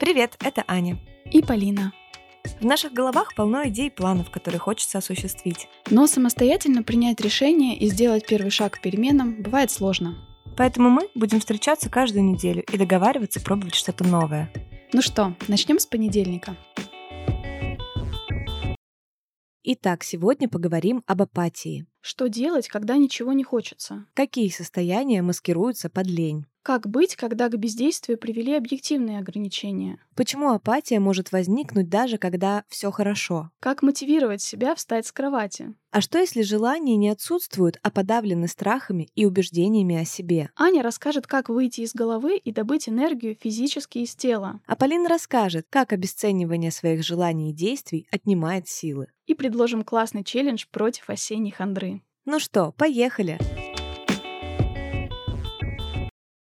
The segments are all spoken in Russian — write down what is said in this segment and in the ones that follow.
Привет, это Аня. И Полина. В наших головах полно идей и планов, которые хочется осуществить. Но самостоятельно принять решение и сделать первый шаг к переменам бывает сложно. Поэтому мы будем встречаться каждую неделю и договариваться пробовать что-то новое. Ну что, начнем с понедельника. Итак, сегодня поговорим об апатии. Что делать, когда ничего не хочется? Какие состояния маскируются под лень? Как быть, когда к бездействию привели объективные ограничения? Почему апатия может возникнуть даже когда все хорошо? Как мотивировать себя встать с кровати? А что если желания не отсутствуют, а подавлены страхами и убеждениями о себе? Аня расскажет, как выйти из головы и добыть энергию физически из тела. А Полина расскажет, как обесценивание своих желаний и действий отнимает силы. И предложим классный челлендж против осенней хандры. Ну что, поехали!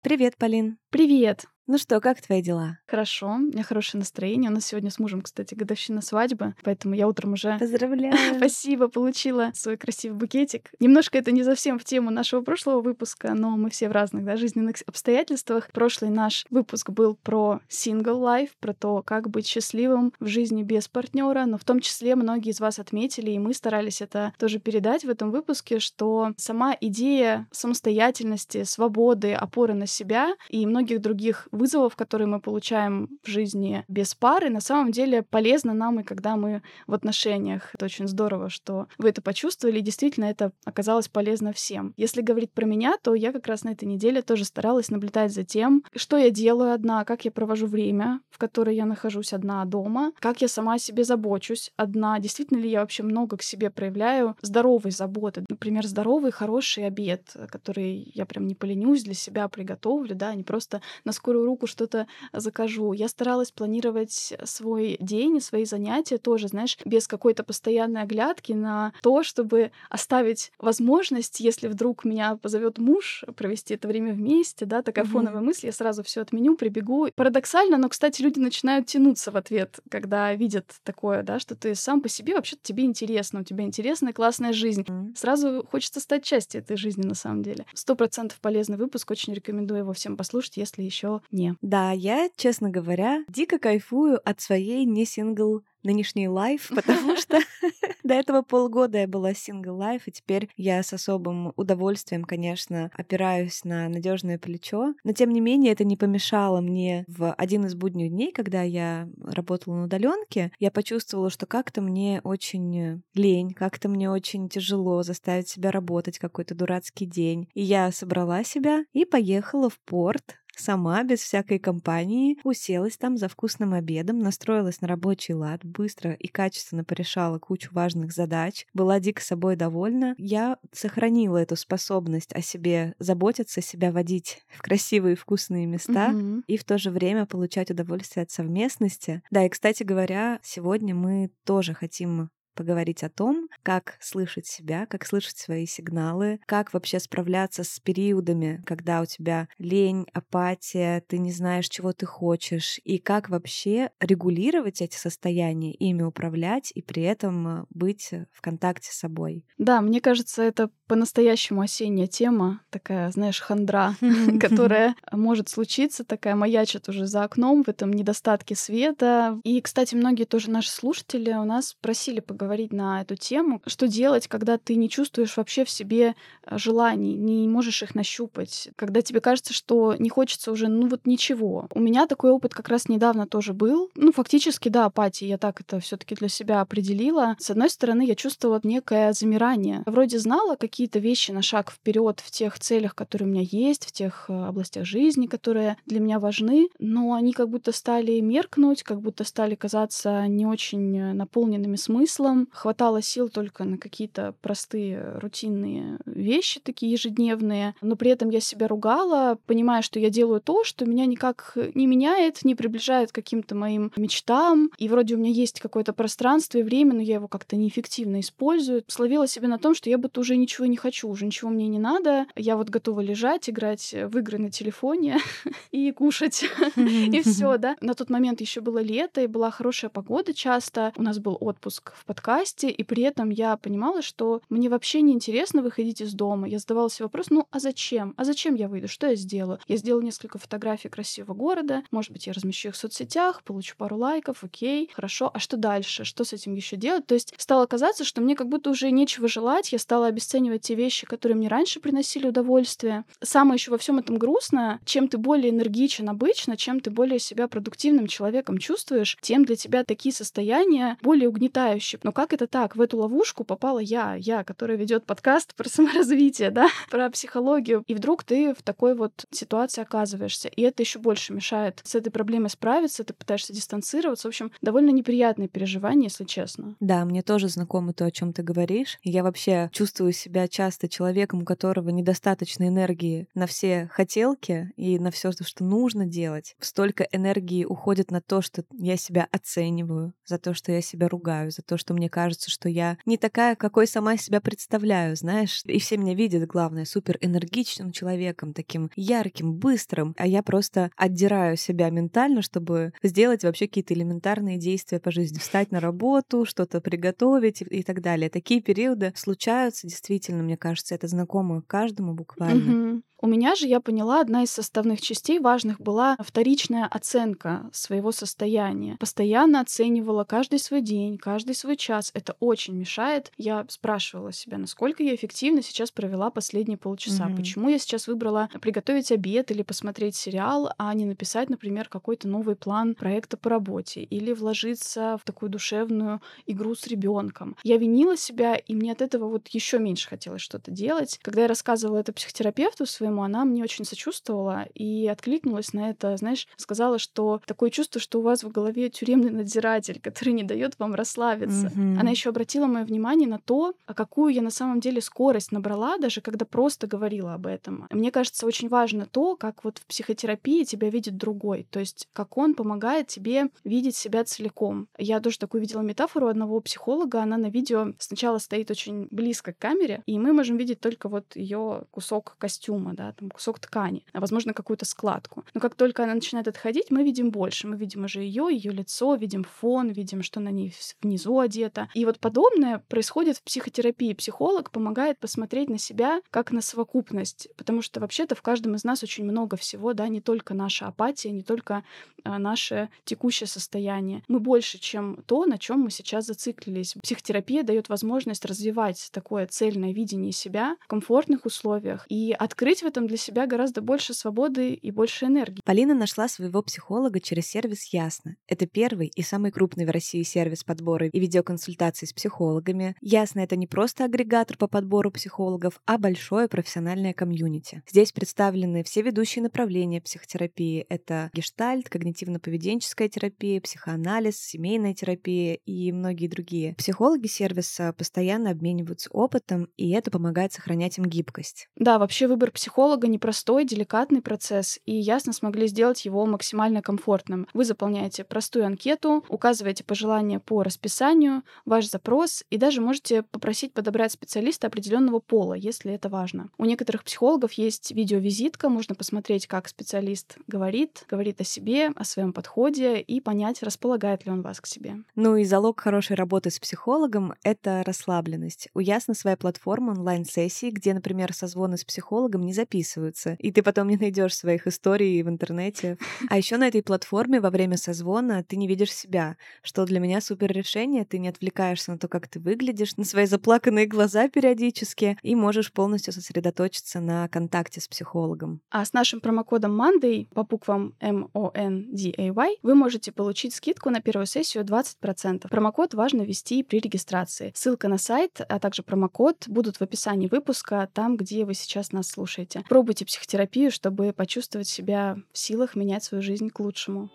Привет, Полин. Привет! Ну что, как твои дела? Хорошо, у меня хорошее настроение. У нас сегодня с мужем, кстати, годовщина свадьбы, поэтому я утром уже... Поздравляю! Спасибо, получила свой красивый букетик. Немножко это не совсем в тему нашего прошлого выпуска, но мы все в разных да, жизненных обстоятельствах. Прошлый наш выпуск был про single life, про то, как быть счастливым в жизни без партнера, но в том числе многие из вас отметили, и мы старались это тоже передать в этом выпуске, что сама идея самостоятельности, свободы, опоры на себя и многих других вызовов, которые мы получаем в жизни без пары, на самом деле полезно нам и когда мы в отношениях. Это очень здорово, что вы это почувствовали, и действительно это оказалось полезно всем. Если говорить про меня, то я как раз на этой неделе тоже старалась наблюдать за тем, что я делаю одна, как я провожу время, в которое я нахожусь одна дома, как я сама о себе забочусь одна, действительно ли я вообще много к себе проявляю здоровой заботы, например, здоровый, хороший обед, который я прям не поленюсь для себя приготовлю, да, не просто на скорую руку что-то закажу. Я старалась планировать свой день и свои занятия тоже, знаешь, без какой-то постоянной оглядки на то, чтобы оставить возможность, если вдруг меня позовет муж, провести это время вместе, да, такая mm-hmm. фоновая мысль, я сразу все отменю, прибегу. Парадоксально, но, кстати, люди начинают тянуться в ответ, когда видят такое, да, что ты сам по себе вообще-то тебе интересно, у тебя интересная, классная жизнь. Mm-hmm. Сразу хочется стать частью этой жизни на самом деле. Сто процентов полезный выпуск, очень рекомендую его всем послушать, если еще не. Да, я, честно говоря, дико кайфую от своей не сингл нынешний лайф, потому что до этого полгода я была сингл лайф, и теперь я с особым удовольствием, конечно, опираюсь на надежное плечо. Но тем не менее, это не помешало мне в один из будних дней, когда я работала на удаленке, я почувствовала, что как-то мне очень лень, как-то мне очень тяжело заставить себя работать какой-то дурацкий день. И я собрала себя и поехала в порт Сама, без всякой компании, уселась там за вкусным обедом, настроилась на рабочий лад, быстро и качественно порешала кучу важных задач, была дико собой довольна. Я сохранила эту способность о себе заботиться, себя водить в красивые вкусные места mm-hmm. и в то же время получать удовольствие от совместности. Да, и, кстати говоря, сегодня мы тоже хотим поговорить о том, как слышать себя, как слышать свои сигналы, как вообще справляться с периодами, когда у тебя лень, апатия, ты не знаешь, чего ты хочешь, и как вообще регулировать эти состояния, ими управлять и при этом э, быть в контакте с собой. Да, мне кажется, это по-настоящему осенняя тема, такая, знаешь, хандра, которая может случиться, такая маячит уже за окном в этом недостатке света. И, кстати, многие тоже наши слушатели у нас просили поговорить на эту тему. Что делать, когда ты не чувствуешь вообще в себе э, желаний, не можешь их нащупать, когда тебе кажется, что не хочется уже, ну вот ничего. У меня такой опыт как раз недавно тоже был. Ну, фактически, да, апатия, я так это все таки для себя определила. С одной стороны, я чувствовала некое замирание. Вроде знала какие-то вещи на шаг вперед в тех целях, которые у меня есть, в тех э, областях жизни, которые для меня важны, но они как будто стали меркнуть, как будто стали казаться не очень э, наполненными смыслом, хватало сил только на какие-то простые рутинные вещи, такие ежедневные, но при этом я себя ругала, понимая, что я делаю то, что меня никак не меняет, не приближает к каким-то моим мечтам, и вроде у меня есть какое-то пространство и время, но я его как-то неэффективно использую. Словила себя на том, что я будто уже ничего чувствую, не хочу, уже ничего мне не надо. Я вот готова лежать, играть в игры на телефоне и кушать. И все, да. На тот момент еще было лето, и была хорошая погода часто. У нас был отпуск в подкасте, и при этом я понимала, что мне вообще не интересно выходить из дома. Я задавала себе вопрос, ну а зачем? А зачем я выйду? Что я сделаю? Я сделала несколько фотографий красивого города. Может быть, я размещу их в соцсетях, получу пару лайков, окей, хорошо. А что дальше? Что с этим еще делать? То есть стало казаться, что мне как будто уже нечего желать. Я стала обесценивать те вещи, которые мне раньше приносили удовольствие. Самое еще во всем этом грустно, чем ты более энергичен обычно, чем ты более себя продуктивным человеком чувствуешь, тем для тебя такие состояния более угнетающие. Но как это так? В эту ловушку попала я, я, которая ведет подкаст про саморазвитие, да, про психологию. И вдруг ты в такой вот ситуации оказываешься. И это еще больше мешает с этой проблемой справиться, ты пытаешься дистанцироваться. В общем, довольно неприятное переживание, если честно. Да, мне тоже знакомо то, о чем ты говоришь. Я вообще чувствую себя часто человеком, у которого недостаточно энергии на все хотелки и на все, что нужно делать. Столько энергии уходит на то, что я себя оцениваю, за то, что я себя ругаю, за то, что мне кажется, что я не такая, какой сама себя представляю, знаешь. И все меня видят, главное, супер энергичным человеком, таким ярким, быстрым, а я просто отдираю себя ментально, чтобы сделать вообще какие-то элементарные действия по жизни, встать на работу, что-то приготовить и, так далее. Такие периоды случаются, действительно, мне кажется, это знакомо каждому буквально. Угу. У меня же, я поняла, одна из составных частей важных была вторичная оценка своего состояния. Постоянно оценивала каждый свой день, каждый свой час. Это очень мешает. Я спрашивала себя, насколько я эффективно сейчас провела последние полчаса. Mm-hmm. Почему я сейчас выбрала приготовить обед или посмотреть сериал, а не написать, например, какой-то новый план проекта по работе или вложиться в такую душевную игру с ребенком. Я винила себя, и мне от этого вот еще меньше хотелось что-то делать. Когда я рассказывала это психотерапевту своему, по-моему, она мне очень сочувствовала и откликнулась на это, знаешь, сказала, что такое чувство, что у вас в голове тюремный надзиратель, который не дает вам расслабиться. Mm-hmm. Она еще обратила мое внимание на то, а какую я на самом деле скорость набрала, даже когда просто говорила об этом. Мне кажется, очень важно то, как вот в психотерапии тебя видит другой, то есть как он помогает тебе видеть себя целиком. Я тоже такую видела метафору одного психолога, она на видео сначала стоит очень близко к камере, и мы можем видеть только вот ее кусок костюма, да, да, там кусок ткани, а возможно какую-то складку. Но как только она начинает отходить, мы видим больше. Мы видим уже ее, ее лицо, видим фон, видим, что на ней внизу одето. И вот подобное происходит в психотерапии. Психолог помогает посмотреть на себя как на совокупность, потому что вообще-то в каждом из нас очень много всего, да, не только наша апатия, не только а, наше текущее состояние. Мы больше, чем то, на чем мы сейчас зациклились. Психотерапия дает возможность развивать такое цельное видение себя в комфортных условиях и открыть в этом для себя гораздо больше свободы и больше энергии. Полина нашла своего психолога через сервис Ясно. Это первый и самый крупный в России сервис подбора и видеоконсультаций с психологами. Ясно — это не просто агрегатор по подбору психологов, а большое профессиональное комьюнити. Здесь представлены все ведущие направления психотерапии. Это гештальт, когнитивно-поведенческая терапия, психоанализ, семейная терапия и многие другие. Психологи сервиса постоянно обмениваются опытом, и это помогает сохранять им гибкость. Да, вообще выбор психолога психолога непростой, деликатный процесс, и ясно смогли сделать его максимально комфортным. Вы заполняете простую анкету, указываете пожелания по расписанию, ваш запрос, и даже можете попросить подобрать специалиста определенного пола, если это важно. У некоторых психологов есть видеовизитка, можно посмотреть, как специалист говорит, говорит о себе, о своем подходе и понять, располагает ли он вас к себе. Ну и залог хорошей работы с психологом — это расслабленность. У Ясно своя платформа онлайн-сессии, где, например, созвоны с психологом не записываются и ты потом не найдешь своих историй в интернете. А еще на этой платформе во время созвона ты не видишь себя, что для меня супер решение. Ты не отвлекаешься на то, как ты выглядишь, на свои заплаканные глаза периодически, и можешь полностью сосредоточиться на контакте с психологом. А с нашим промокодом Monday по буквам M O N D A Y вы можете получить скидку на первую сессию 20%. Промокод важно ввести при регистрации. Ссылка на сайт, а также промокод будут в описании выпуска, там, где вы сейчас нас слушаете. Пробуйте психотерапию, чтобы почувствовать себя в силах менять свою жизнь к лучшему.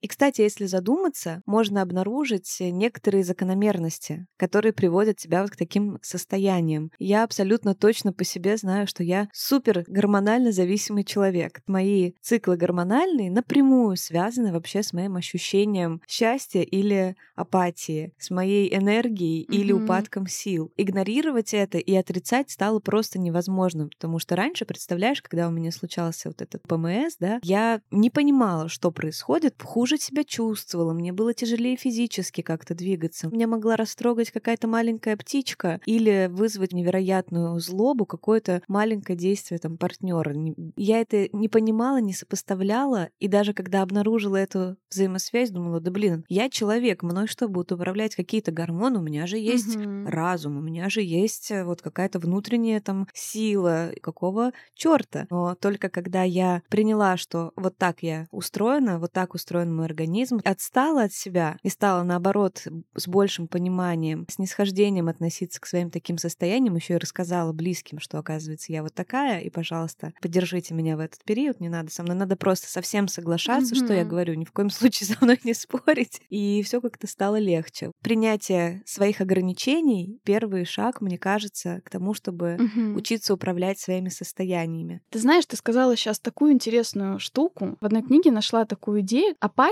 И, кстати, если задуматься, можно обнаружить некоторые закономерности, которые приводят тебя вот к таким состояниям. Я абсолютно точно по себе знаю, что я супер гормонально зависимый человек. Мои циклы гормональные напрямую связаны вообще с моим ощущением счастья или апатии, с моей энергией mm-hmm. или упадком сил. Игнорировать это и отрицать стало просто невозможно, потому что раньше, представляешь, когда у меня случался вот этот ПМС, да, я не понимала, что происходит, хуже себя чувствовала, мне было тяжелее физически как-то двигаться. Меня могла растрогать какая-то маленькая птичка или вызвать невероятную злобу какое-то маленькое действие там партнера. Я это не понимала, не сопоставляла, и даже когда обнаружила эту взаимосвязь, думала, да блин, я человек, мной что, будут управлять какие-то гормоны, у меня же есть угу. разум, у меня же есть э, вот какая-то внутренняя там сила, какого черта. Но только когда я приняла, что вот так я устроена, вот так устроен мой организм, отстала от себя и стала, наоборот, с большим пониманием, с нисхождением относиться к своим таким состояниям, еще и рассказала близким, что, оказывается, я вот такая, и, пожалуйста, поддержите меня в этот период, не надо со мной, надо просто совсем соглашаться, mm-hmm. что я говорю, ни в коем случае со мной не спорить, и все как-то стало легче. Принятие своих ограничений — первый шаг, мне кажется, к тому, чтобы mm-hmm. учиться управлять своими состояниями. Ты знаешь, ты сказала сейчас такую интересную штуку. В одной книге нашла такую идею. Апатия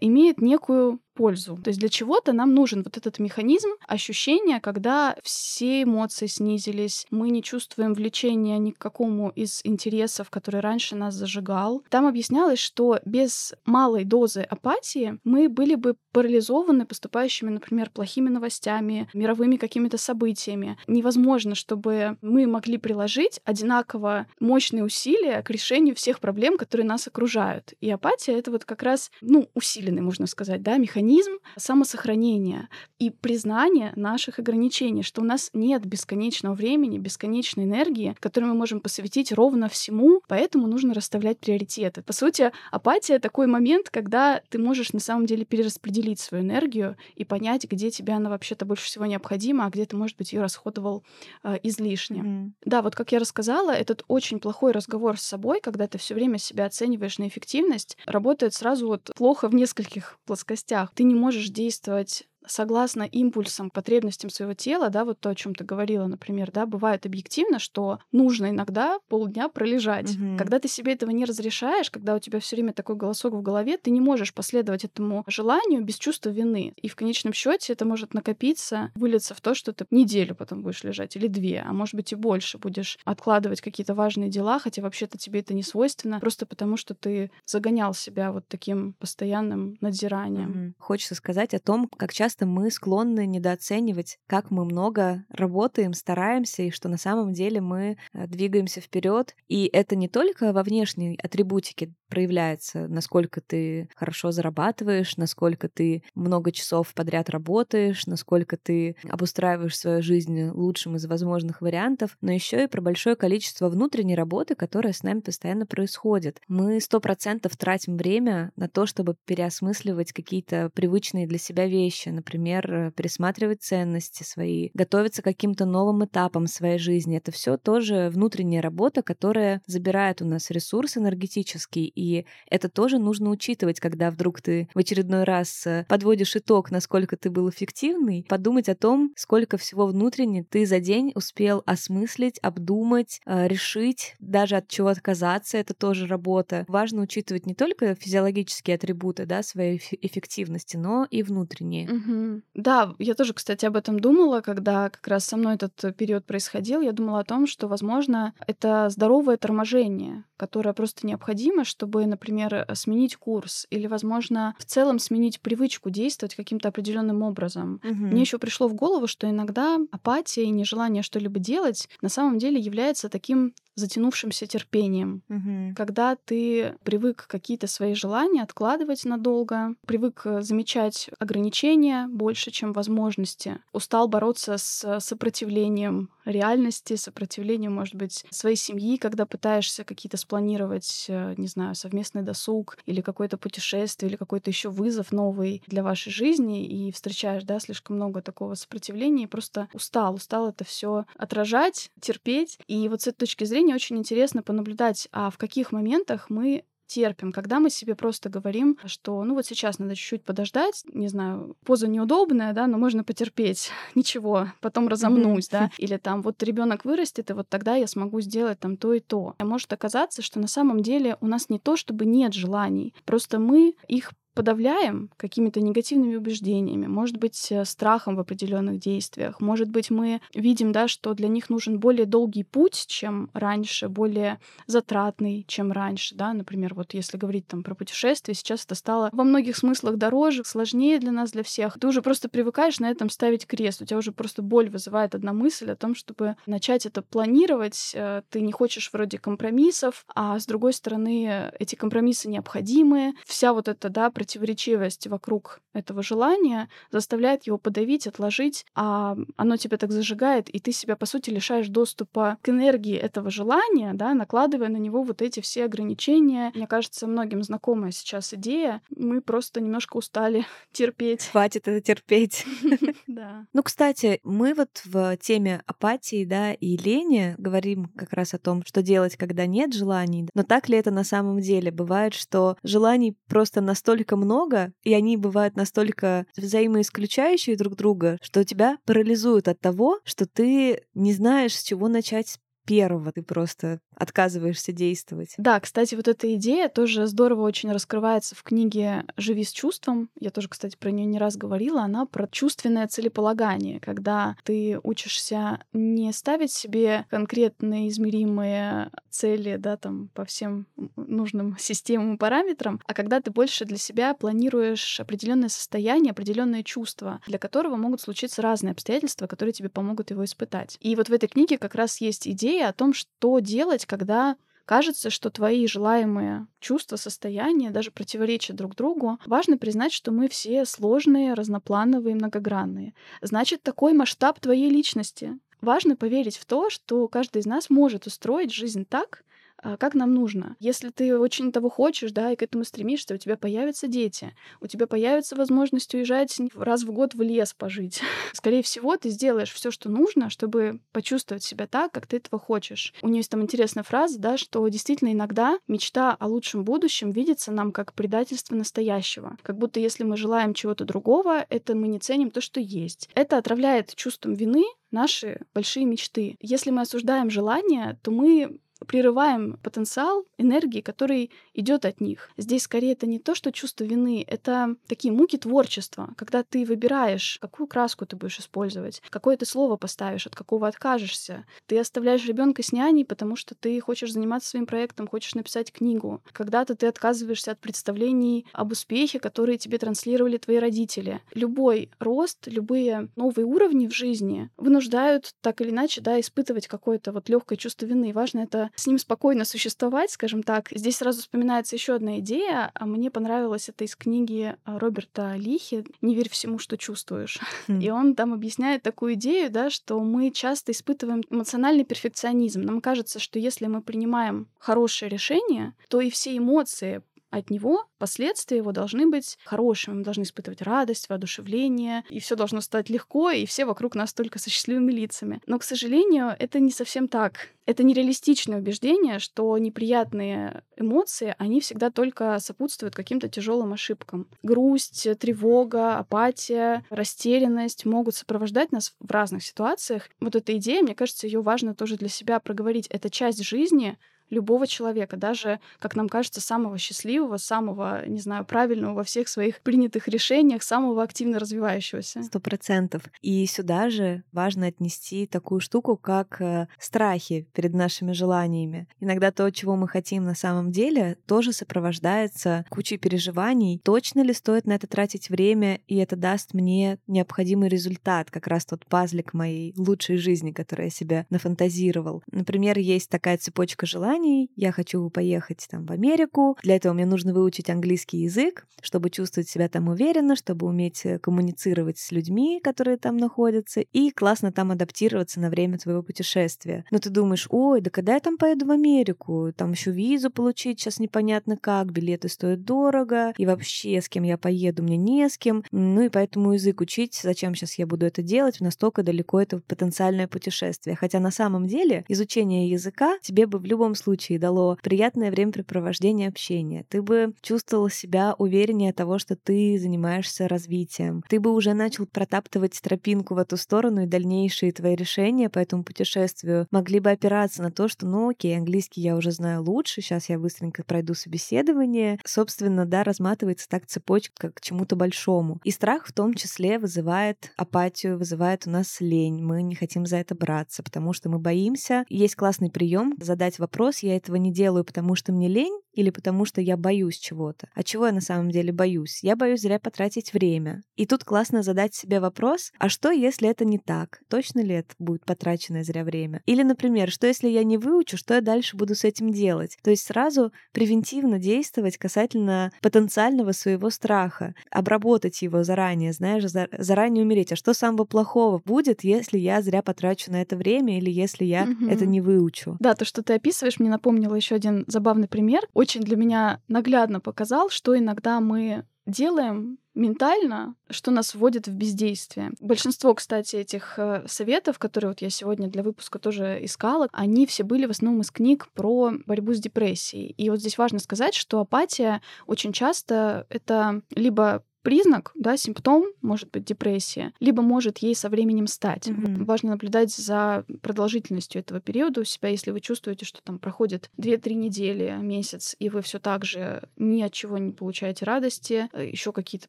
имеет некую пользу. То есть для чего-то нам нужен вот этот механизм ощущения, когда все эмоции снизились, мы не чувствуем влечения ни к какому из интересов, который раньше нас зажигал. Там объяснялось, что без малой дозы апатии мы были бы парализованы поступающими, например, плохими новостями, мировыми какими-то событиями. Невозможно, чтобы мы могли приложить одинаково мощные усилия к решению всех проблем, которые нас окружают. И апатия — это вот как раз, ну, усиленный, можно сказать, да, механизм механизм самосохранения и признания наших ограничений, что у нас нет бесконечного времени, бесконечной энергии, которую мы можем посвятить ровно всему, поэтому нужно расставлять приоритеты. По сути, апатия — такой момент, когда ты можешь на самом деле перераспределить свою энергию и понять, где тебе она вообще-то больше всего необходима, а где ты, может быть, ее расходовал э, излишне. Mm-hmm. Да, вот как я рассказала, этот очень плохой разговор с собой, когда ты все время себя оцениваешь на эффективность, работает сразу вот плохо в нескольких плоскостях ты не можешь действовать согласно импульсам, потребностям своего тела, да, вот то, о чем ты говорила, например, да, бывает объективно, что нужно иногда полдня пролежать. Угу. Когда ты себе этого не разрешаешь, когда у тебя все время такой голосок в голове, ты не можешь последовать этому желанию без чувства вины. И в конечном счете это может накопиться, вылиться в то, что ты неделю потом будешь лежать или две, а может быть и больше будешь откладывать какие-то важные дела, хотя вообще-то тебе это не свойственно, просто потому что ты загонял себя вот таким постоянным надзиранием. Угу. Хочется сказать о том, как часто часто мы склонны недооценивать, как мы много работаем, стараемся, и что на самом деле мы э, двигаемся вперед. И это не только во внешней атрибутике проявляется, насколько ты хорошо зарабатываешь, насколько ты много часов подряд работаешь, насколько ты обустраиваешь свою жизнь лучшим из возможных вариантов, но еще и про большое количество внутренней работы, которая с нами постоянно происходит. Мы сто процентов тратим время на то, чтобы переосмысливать какие-то привычные для себя вещи, например, э, пересматривать ценности свои, готовиться к каким-то новым этапам своей жизни. Это все тоже внутренняя работа, которая забирает у нас ресурс энергетический, и это тоже нужно учитывать, когда вдруг ты в очередной раз э, подводишь итог, насколько ты был эффективный, подумать о том, сколько всего внутренне ты за день успел осмыслить, обдумать, э, решить, даже от чего отказаться, это тоже работа. Важно учитывать не только физиологические атрибуты да, своей эффективности, но и внутренние. Угу. Да, я тоже, кстати, об этом думала, когда как раз со мной этот период происходил. Я думала о том, что, возможно, это здоровое торможение, которое просто необходимо, чтобы, например, сменить курс или, возможно, в целом сменить привычку действовать каким-то определенным образом. Угу. Мне еще пришло в голову, что иногда апатия и нежелание что-либо делать на самом деле является таким затянувшимся терпением. Угу. Когда ты привык какие-то свои желания откладывать надолго, привык э, замечать ограничения больше, чем возможности, устал бороться с сопротивлением реальности, сопротивлением, может быть, своей семьи, когда пытаешься какие-то спланировать, э, не знаю, совместный досуг или какое-то путешествие, или какой-то еще вызов новый для вашей жизни, и встречаешь, да, слишком много такого сопротивления, и просто устал, устал это все отражать, терпеть. И вот с этой точки зрения очень интересно понаблюдать, а в каких моментах мы терпим, когда мы себе просто говорим, что ну вот сейчас надо чуть-чуть подождать, не знаю, поза неудобная, да, но можно потерпеть, ничего, потом разомнусь, да, или там вот ребенок вырастет, и вот тогда я смогу сделать там то и то. А может оказаться, что на самом деле у нас не то, чтобы нет желаний, просто мы их подавляем какими-то негативными убеждениями, может быть, э, страхом в определенных действиях, может быть, мы видим, да, что для них нужен более долгий путь, чем раньше, более затратный, чем раньше, да, например, вот если говорить там про путешествия, сейчас это стало во многих смыслах дороже, сложнее для нас, для всех. Ты уже просто привыкаешь на этом ставить крест, у тебя уже просто боль вызывает одна мысль о том, чтобы начать это планировать, э, ты не хочешь вроде компромиссов, а с другой стороны эти компромиссы необходимые, вся вот эта, да, противоречивость вокруг этого желания заставляет его подавить, отложить, а оно тебя так зажигает, и ты себя, по сути, лишаешь доступа к энергии этого желания, да, накладывая на него вот эти все ограничения. Мне кажется, многим знакомая сейчас идея. Мы просто немножко устали терпеть. Хватит это терпеть. Да. Ну, кстати, мы вот в теме апатии, да, и лени говорим как раз о том, что делать, когда нет желаний. Но так ли это на самом деле? Бывает, что желаний просто настолько настолько много, и они бывают настолько взаимоисключающие друг друга, что тебя парализуют от того, что ты не знаешь, с чего начать первого ты просто отказываешься действовать. Да, кстати, вот эта идея тоже здорово очень раскрывается в книге «Живи с чувством». Я тоже, кстати, про нее не раз говорила. Она про чувственное целеполагание, когда ты учишься не ставить себе конкретные измеримые цели, да, там, по всем нужным системам и параметрам, а когда ты больше для себя планируешь определенное состояние, определенное чувство, для которого могут случиться разные обстоятельства, которые тебе помогут его испытать. И вот в этой книге как раз есть идея идея о том, что делать, когда кажется, что твои желаемые чувства, состояния даже противоречат друг другу, важно признать, что мы все сложные, разноплановые, многогранные. Значит, такой масштаб твоей личности. Важно поверить в то, что каждый из нас может устроить жизнь так, как нам нужно. Если ты очень того хочешь, да, и к этому стремишься, у тебя появятся дети, у тебя появится возможность уезжать раз в год в лес пожить. Скорее всего, ты сделаешь все, что нужно, чтобы почувствовать себя так, как ты этого хочешь. У нее есть там интересная фраза, да, что действительно иногда мечта о лучшем будущем видится нам как предательство настоящего. Как будто если мы желаем чего-то другого, это мы не ценим то, что есть. Это отравляет чувством вины наши большие мечты. Если мы осуждаем желание, то мы прерываем потенциал энергии, который идет от них. Здесь скорее это не то, что чувство вины, это такие муки творчества, когда ты выбираешь, какую краску ты будешь использовать, какое ты слово поставишь, от какого откажешься. Ты оставляешь ребенка с няней, потому что ты хочешь заниматься своим проектом, хочешь написать книгу. Когда-то ты отказываешься от представлений об успехе, которые тебе транслировали твои родители. Любой рост, любые новые уровни в жизни вынуждают так или иначе да, испытывать какое-то вот легкое чувство вины. И важно это с ним спокойно существовать, скажем так. Здесь сразу вспоминается еще одна идея. А мне понравилась это из книги а, Роберта Лихи «Не верь всему, что чувствуешь». Mm. И он там объясняет такую идею, да, что мы часто испытываем эмоциональный перфекционизм. Нам кажется, что если мы принимаем хорошее решение, то и все эмоции от него последствия его должны быть хорошими. Мы должны испытывать радость, воодушевление, и все должно стать легко, и все вокруг нас только со счастливыми лицами. Но, к сожалению, это не совсем так. Это нереалистичное убеждение, что неприятные эмоции, они всегда только сопутствуют каким-то тяжелым ошибкам. Грусть, тревога, апатия, растерянность могут сопровождать нас в разных ситуациях. Вот эта идея, мне кажется, ее важно тоже для себя проговорить. Это часть жизни, любого человека, даже, как нам кажется, самого счастливого, самого, не знаю, правильного во всех своих принятых решениях, самого активно развивающегося. Сто процентов. И сюда же важно отнести такую штуку, как э, страхи перед нашими желаниями. Иногда то, чего мы хотим на самом деле, тоже сопровождается кучей переживаний. Точно ли стоит на это тратить время, и это даст мне необходимый результат, как раз тот пазлик моей лучшей жизни, который я себе нафантазировал. Например, есть такая цепочка желаний, желаний. Я хочу поехать там в Америку. Для этого мне нужно выучить английский язык, чтобы чувствовать себя там уверенно, чтобы уметь э, коммуницировать с людьми, которые там находятся, и классно там адаптироваться на время твоего путешествия. Но ты думаешь, ой, да когда я там поеду в Америку? Там еще визу получить сейчас непонятно как, билеты стоят дорого, и вообще с кем я поеду, мне не с кем. Ну и поэтому язык учить, зачем сейчас я буду это делать, настолько далеко это потенциальное путешествие. Хотя на самом деле изучение языка тебе бы в любом случае случае дало приятное времяпрепровождение общения. Ты бы чувствовал себя увереннее того, что ты занимаешься развитием. Ты бы уже начал протаптывать тропинку в эту сторону, и дальнейшие твои решения по этому путешествию могли бы опираться на то, что, ну окей, английский я уже знаю лучше, сейчас я быстренько пройду собеседование. Собственно, да, разматывается так цепочка к чему-то большому. И страх в том числе вызывает апатию, вызывает у нас лень. Мы не хотим за это браться, потому что мы боимся. Есть классный прием задать вопрос, я этого не делаю, потому что мне лень, или потому что я боюсь чего-то. А чего я на самом деле боюсь? Я боюсь зря потратить время. И тут классно задать себе вопрос, а что, если это не так? Точно ли это будет потраченное зря время? Или, например, что если я не выучу, что я дальше буду с этим делать? То есть сразу превентивно действовать касательно потенциального своего страха, обработать его заранее, знаешь, заранее умереть. А что самого плохого будет, если я зря потрачу на это время или если я угу. это не выучу? Да, то, что ты описываешь, мне напомнило еще один забавный пример очень для меня наглядно показал, что иногда мы делаем ментально, что нас вводит в бездействие. Большинство, кстати, этих э, советов, которые вот я сегодня для выпуска тоже искала, они все были в основном из книг про борьбу с депрессией. И вот здесь важно сказать, что апатия очень часто это либо признак, да, симптом, может быть депрессия, либо может ей со временем стать. Mm-hmm. Важно наблюдать за продолжительностью этого периода у себя, если вы чувствуете, что там проходит 2-3 недели, месяц, и вы все так же ни от чего не получаете радости, э, еще какие-то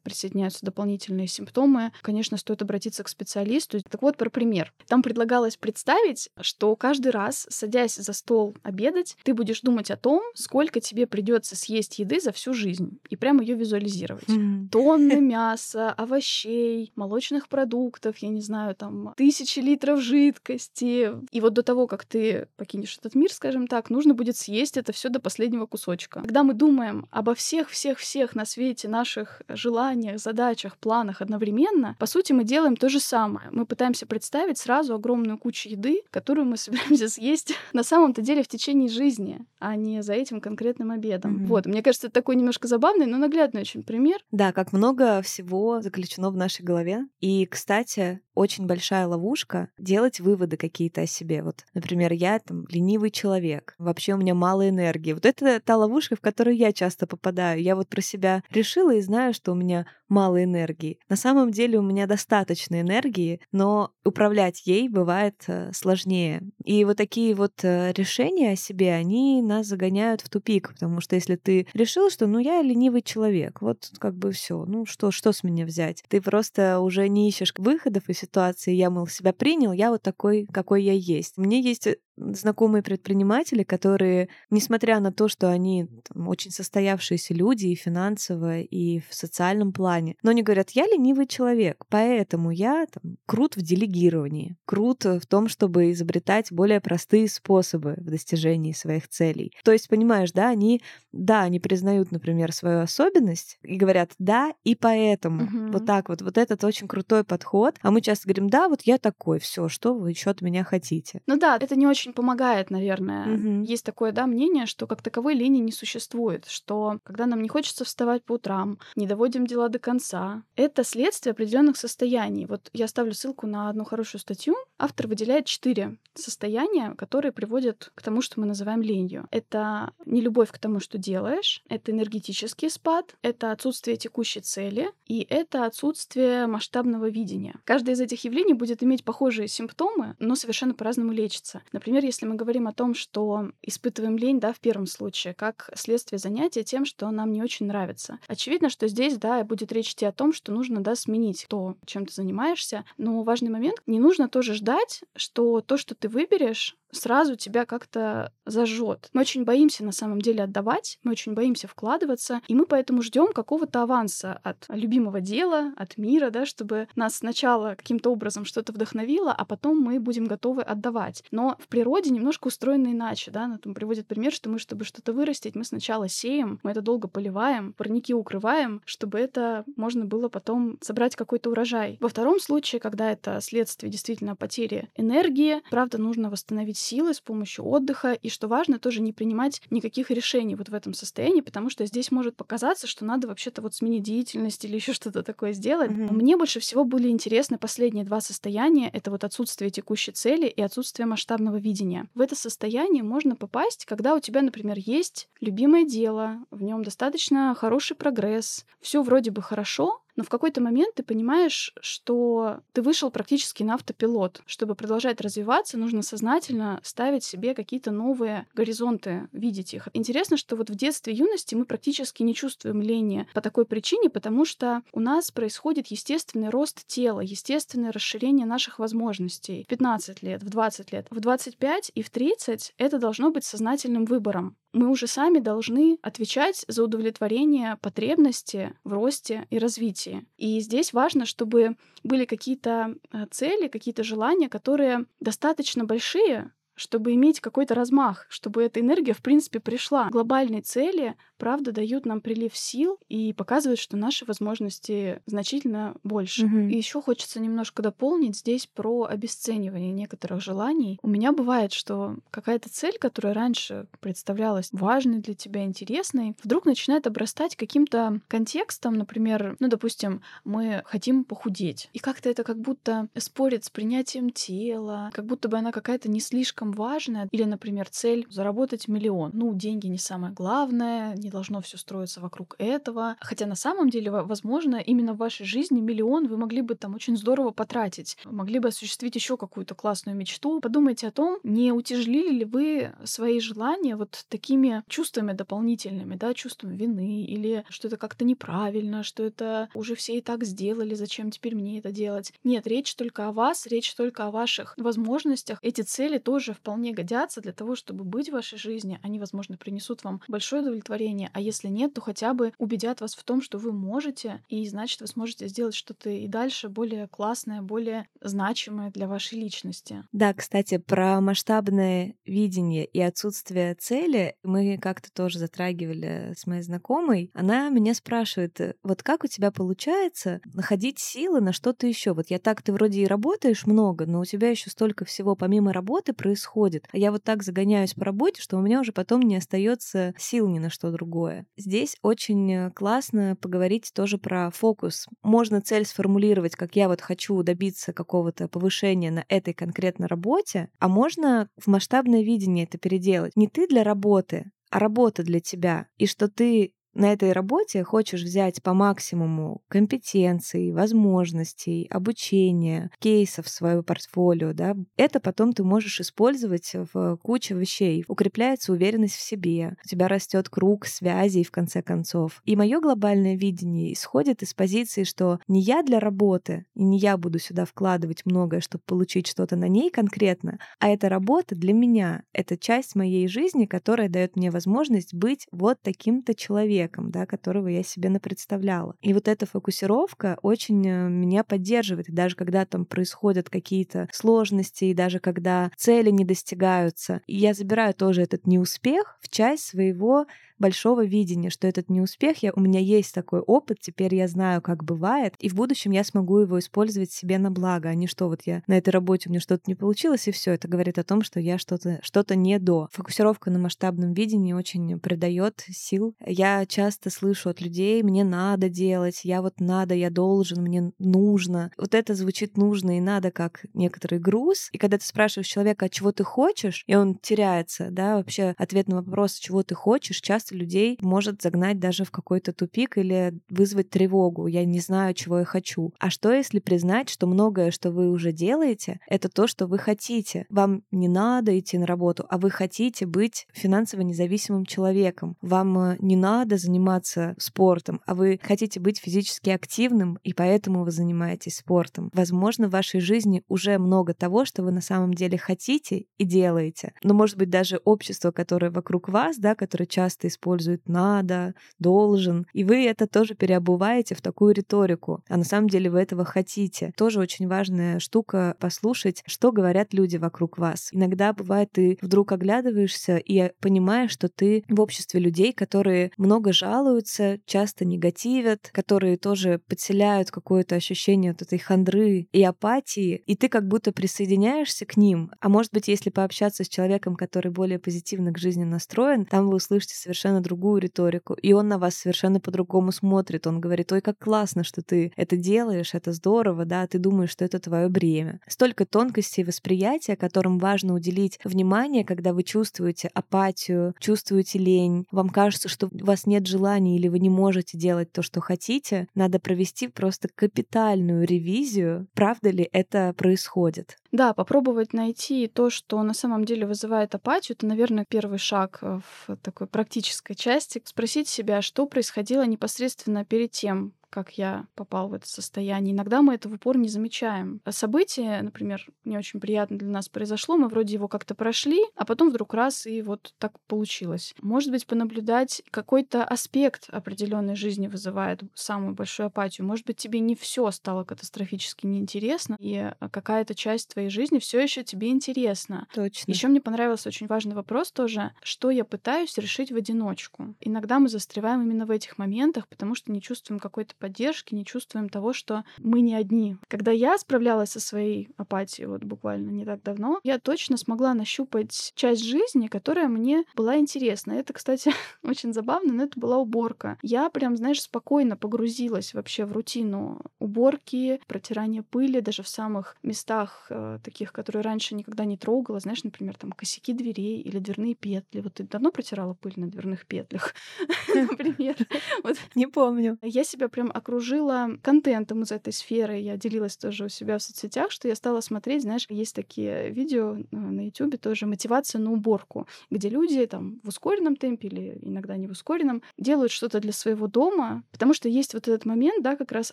присоединяются дополнительные симптомы, конечно, стоит обратиться к специалисту. Так вот, про пример. Там предлагалось представить, что каждый раз, садясь за стол обедать, ты будешь думать о том, сколько тебе придется съесть еды за всю жизнь, и прямо ее визуализировать. Mm-hmm. Тонны тонны мяса, овощей, молочных продуктов, я не знаю, там, тысячи литров жидкости. И вот до того, как ты покинешь этот мир, скажем так, нужно будет съесть это все до последнего кусочка. Когда мы думаем обо всех-всех-всех на свете наших желаниях, задачах, планах одновременно, по сути, мы делаем то же самое. Мы пытаемся представить сразу огромную кучу еды, которую мы собираемся съесть на самом-то деле в течение жизни, а не за этим конкретным обедом. Mm-hmm. Вот, мне кажется, это такой немножко забавный, но наглядный очень пример. Да, как много много всего заключено в нашей голове. И, кстати, очень большая ловушка делать выводы какие-то о себе. Вот, например, я там ленивый человек, вообще у меня мало энергии. Вот это та ловушка, в которую я часто попадаю. Я вот про себя решила и знаю, что у меня мало энергии. На самом деле у меня достаточно энергии, но управлять ей бывает э, сложнее. И вот такие вот э, решения о себе, они нас загоняют в тупик, потому что если ты решил, что ну я ленивый человек, вот как бы все, ну что, что с меня взять? Ты просто уже не ищешь выходов из ситуации, я, мол, себя принял, я вот такой, какой я есть. Мне есть э, знакомые предприниматели, которые, несмотря на то, что они там, очень состоявшиеся люди и финансово, и в социальном плане, но они говорят, я ленивый человек, поэтому я там, крут в делегировании, крут в том, чтобы изобретать более простые способы в достижении своих целей. То есть, понимаешь, да, они, да, они признают, например, свою особенность и говорят, да, и поэтому. Угу. Вот так вот. Вот этот очень крутой подход. А мы часто говорим, да, вот я такой, все, что вы еще от меня хотите. Ну да, это не очень очень помогает, наверное. Угу. Есть такое, да, мнение, что как таковой лени не существует, что когда нам не хочется вставать по утрам, не доводим дела до конца, это следствие определенных состояний. Вот я ставлю ссылку на одну хорошую статью. Автор выделяет четыре состояния, которые приводят к тому, что мы называем ленью. Это не любовь к тому, что делаешь, это энергетический спад, это отсутствие текущей цели и это отсутствие масштабного видения. Каждое из этих явлений будет иметь похожие симптомы, но совершенно по-разному лечится. Например, Например, если мы говорим о том, что испытываем лень, да, в первом случае, как следствие занятия тем, что нам не очень нравится. Очевидно, что здесь, да, будет речь идти о том, что нужно, да, сменить то, чем ты занимаешься. Но важный момент, не нужно тоже ждать, что то, что ты выберешь, сразу тебя как-то зажжет. Мы очень боимся на самом деле отдавать, мы очень боимся вкладываться, и мы поэтому ждем какого-то аванса от любимого дела, от мира, да, чтобы нас сначала каким-то образом что-то вдохновило, а потом мы будем готовы отдавать. Но в природе немножко устроено иначе, да, на том приводит пример, что мы, чтобы что-то вырастить, мы сначала сеем, мы это долго поливаем, парники укрываем, чтобы это можно было потом собрать какой-то урожай. Во втором случае, когда это следствие действительно потери энергии, правда, нужно восстановить силы с помощью отдыха, и что важно, тоже не принимать никаких решений вот в этом состоянии, потому что здесь может показаться, что надо вообще-то вот сменить деятельность или еще что-то такое сделать. Mm-hmm. Мне больше всего были интересны последние два состояния. Это вот отсутствие текущей цели и отсутствие масштабного видения. В это состояние можно попасть, когда у тебя, например, есть любимое дело, в нем достаточно хороший прогресс, все вроде бы хорошо, но в какой-то момент ты понимаешь, что ты вышел практически на автопилот. Чтобы продолжать развиваться, нужно сознательно ставить себе какие-то новые горизонты, видеть их. Интересно, что вот в детстве и юности мы практически не чувствуем лени по такой причине, потому что у нас происходит естественный рост тела, естественное расширение наших возможностей. В 15 лет, в 20 лет, в 25 и в 30 это должно быть сознательным выбором мы уже сами должны отвечать за удовлетворение потребности в росте и развитии. И здесь важно, чтобы были какие-то э, цели, какие-то желания, которые достаточно большие, чтобы иметь какой-то размах, чтобы эта энергия, в принципе, пришла. Глобальные цели, правда, дают нам прилив сил и показывают, что наши возможности значительно больше. Угу. И еще хочется немножко дополнить здесь про обесценивание некоторых желаний. У меня бывает, что какая-то цель, которая раньше представлялась важной для тебя, интересной, вдруг начинает обрастать каким-то контекстом, например, ну, допустим, мы хотим похудеть. И как-то это как будто спорит с принятием тела, как будто бы она какая-то не слишком слишком важное. Или, например, цель заработать миллион. Ну, деньги не самое главное, не должно все строиться вокруг этого. Хотя на самом деле, возможно, именно в вашей жизни миллион вы могли бы там очень здорово потратить. Могли бы осуществить еще какую-то классную мечту. Подумайте о том, не утяжелили ли вы свои желания вот такими чувствами дополнительными, да, чувством вины или что это как-то неправильно, что это уже все и так сделали, зачем теперь мне это делать. Нет, речь только о вас, речь только о ваших возможностях. Эти цели тоже вполне годятся для того, чтобы быть в вашей жизни. Они, возможно, принесут вам большое удовлетворение, а если нет, то хотя бы убедят вас в том, что вы можете, и значит, вы сможете сделать что-то и дальше более классное, более значимое для вашей личности. Да, кстати, про масштабное видение и отсутствие цели мы как-то тоже затрагивали с моей знакомой. Она меня спрашивает, вот как у тебя получается находить силы на что-то еще? Вот я так, ты вроде и работаешь много, но у тебя еще столько всего помимо работы происходит происходит. Я вот так загоняюсь по работе, что у меня уже потом не остается сил ни на что другое. Здесь очень классно поговорить тоже про фокус. Можно цель сформулировать, как я вот хочу добиться какого-то повышения на этой конкретно работе, а можно в масштабное видение это переделать. Не ты для работы, а работа для тебя. И что ты на этой работе хочешь взять по максимуму компетенций, возможностей, обучения, кейсов в свое портфолио, да, это потом ты можешь использовать в куче вещей. Укрепляется уверенность в себе, у тебя растет круг связей, в конце концов. И мое глобальное видение исходит из позиции, что не я для работы, и не я буду сюда вкладывать многое, чтобы получить что-то на ней конкретно, а эта работа для меня. Это часть моей жизни, которая дает мне возможность быть вот таким-то человеком человеком, да, которого я себе напредставляла. И вот эта фокусировка очень э, меня поддерживает. И даже когда там происходят какие-то сложности, и даже когда цели не достигаются, я забираю тоже этот неуспех в часть своего большого видения, что этот неуспех, я, у меня есть такой опыт, теперь я знаю, как бывает, и в будущем я смогу его использовать себе на благо, а не что вот я на этой работе у меня что-то не получилось, и все. Это говорит о том, что я что-то что не до. Фокусировка на масштабном видении очень придает сил. Я часто слышу от людей, мне надо делать, я вот надо, я должен, мне нужно. Вот это звучит нужно и надо как некоторый груз. И когда ты спрашиваешь человека, а чего ты хочешь, и он теряется, да, вообще ответ на вопрос, чего ты хочешь, часто часто людей может загнать даже в какой-то тупик или вызвать тревогу. Я не знаю, чего я хочу. А что, если признать, что многое, что вы уже делаете, это то, что вы хотите? Вам не надо идти на работу, а вы хотите быть финансово независимым человеком. Вам э, не надо заниматься спортом, а вы хотите быть физически активным, и поэтому вы занимаетесь спортом. Возможно, в вашей жизни уже много того, что вы на самом деле хотите и делаете. Но, может быть, даже общество, которое вокруг вас, да, которое часто используют «надо», «должен», и вы это тоже переобуваете в такую риторику, а на самом деле вы этого хотите. Тоже очень важная штука послушать, что говорят люди вокруг вас. Иногда бывает, ты вдруг оглядываешься и понимаешь, что ты в обществе людей, которые много жалуются, часто негативят, которые тоже подселяют какое-то ощущение вот этой хандры и апатии, и ты как будто присоединяешься к ним. А может быть, если пообщаться с человеком, который более позитивно к жизни настроен, там вы услышите совершенно другую риторику, и он на вас совершенно по-другому смотрит. Он говорит, ой, как классно, что ты это делаешь, это здорово, да, ты думаешь, что это твое бремя. Столько тонкостей восприятия, которым важно уделить внимание, когда вы чувствуете апатию, чувствуете лень, вам кажется, что у вас нет желания или вы не можете делать то, что хотите, надо провести просто капитальную ревизию, правда ли это происходит. Да, попробовать найти то, что на самом деле вызывает апатию, это, наверное, первый шаг э, в такой практической части. Спросить себя, что происходило непосредственно перед тем, как я попал в это состояние. Иногда мы это в упор не замечаем. Событие, например, не очень приятно для нас произошло, мы вроде его как-то прошли, а потом вдруг раз и вот так получилось. Может быть, понаблюдать какой-то аспект определенной жизни вызывает самую большую апатию. Может быть, тебе не все стало катастрофически неинтересно, и какая-то часть твоей жизни все еще тебе интересна. Точно. Еще мне понравился очень важный вопрос тоже, что я пытаюсь решить в одиночку. Иногда мы застреваем именно в этих моментах, потому что не чувствуем какой-то поддержки, не чувствуем того, что мы не одни. Когда я справлялась со своей апатией, вот буквально не так давно, я точно смогла нащупать часть жизни, которая мне была интересна. Это, кстати, очень забавно, но это была уборка. Я прям, знаешь, спокойно погрузилась вообще в рутину уборки, протирания пыли, даже в самых местах э, таких, которые раньше никогда не трогала. Знаешь, например, там косяки дверей или дверные петли. Вот ты давно протирала пыль на дверных петлях, например? Не помню. Я себя прям окружила контентом из этой сферы. Я делилась тоже у себя в соцсетях, что я стала смотреть, знаешь, есть такие видео э, на YouTube тоже мотивация на уборку, где люди там в ускоренном темпе или иногда не в ускоренном делают что-то для своего дома, потому что есть вот этот момент, да, как раз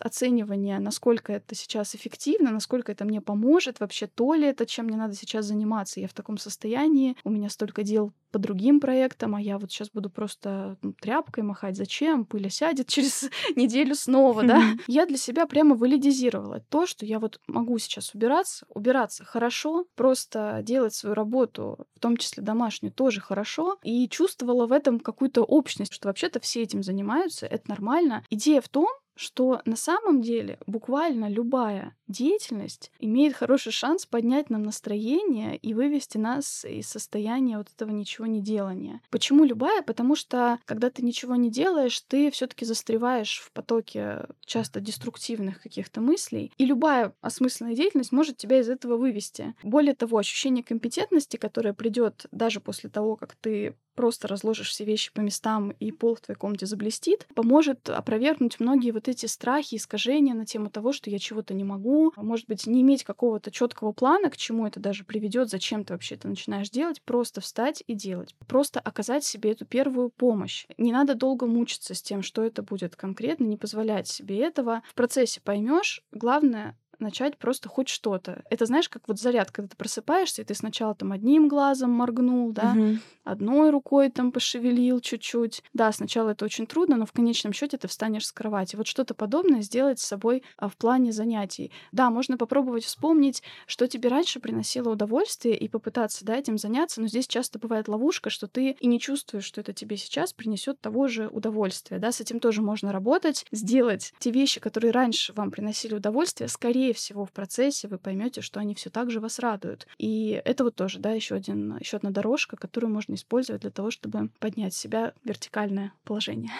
оценивания, насколько это сейчас эффективно, насколько это мне поможет, вообще то ли это, чем мне надо сейчас заниматься. Я в таком состоянии, у меня столько дел по другим проектам, а я вот сейчас буду просто ну, тряпкой махать. Зачем? Пыль сядет через неделю снова, да? Я для себя прямо валидизировала то, что я вот могу сейчас убираться, убираться хорошо, просто делать свою работу, в том числе домашнюю, тоже хорошо, и чувствовала в этом какую-то общность, что вообще-то все этим занимаются, это нормально. Идея в том, что на самом деле буквально любая деятельность имеет хороший шанс поднять нам настроение и вывести нас из состояния вот этого ничего не делания. Почему любая? Потому что когда ты ничего не делаешь, ты все-таки застреваешь в потоке часто деструктивных каких-то мыслей, и любая осмысленная деятельность может тебя из этого вывести. Более того, ощущение компетентности, которое придет даже после того, как ты просто разложишь все вещи по местам и пол в твоей комнате заблестит, поможет опровергнуть многие вот эти страхи, искажения на тему того, что я чего-то не могу, может быть, не иметь какого-то четкого плана, к чему это даже приведет, зачем ты вообще это начинаешь делать, просто встать и делать, просто оказать себе эту первую помощь. Не надо долго мучиться с тем, что это будет конкретно, не позволять себе этого. В процессе поймешь, главное начать просто хоть что-то. Это знаешь, как вот заряд, когда ты просыпаешься, и ты сначала там одним глазом моргнул, да, угу. одной рукой там пошевелил чуть-чуть. Да, сначала это очень трудно, но в конечном счете ты встанешь с кровати. Вот что-то подобное сделать с собой а, в плане занятий. Да, можно попробовать вспомнить, что тебе раньше приносило удовольствие, и попытаться, да, этим заняться, но здесь часто бывает ловушка, что ты и не чувствуешь, что это тебе сейчас принесет того же удовольствия, да, с этим тоже можно работать, сделать те вещи, которые раньше вам приносили удовольствие, скорее скорее всего, в процессе вы поймете, что они все так же вас радуют. И это вот тоже, да, еще один, еще одна дорожка, которую можно использовать для того, чтобы поднять себя вертикальное положение.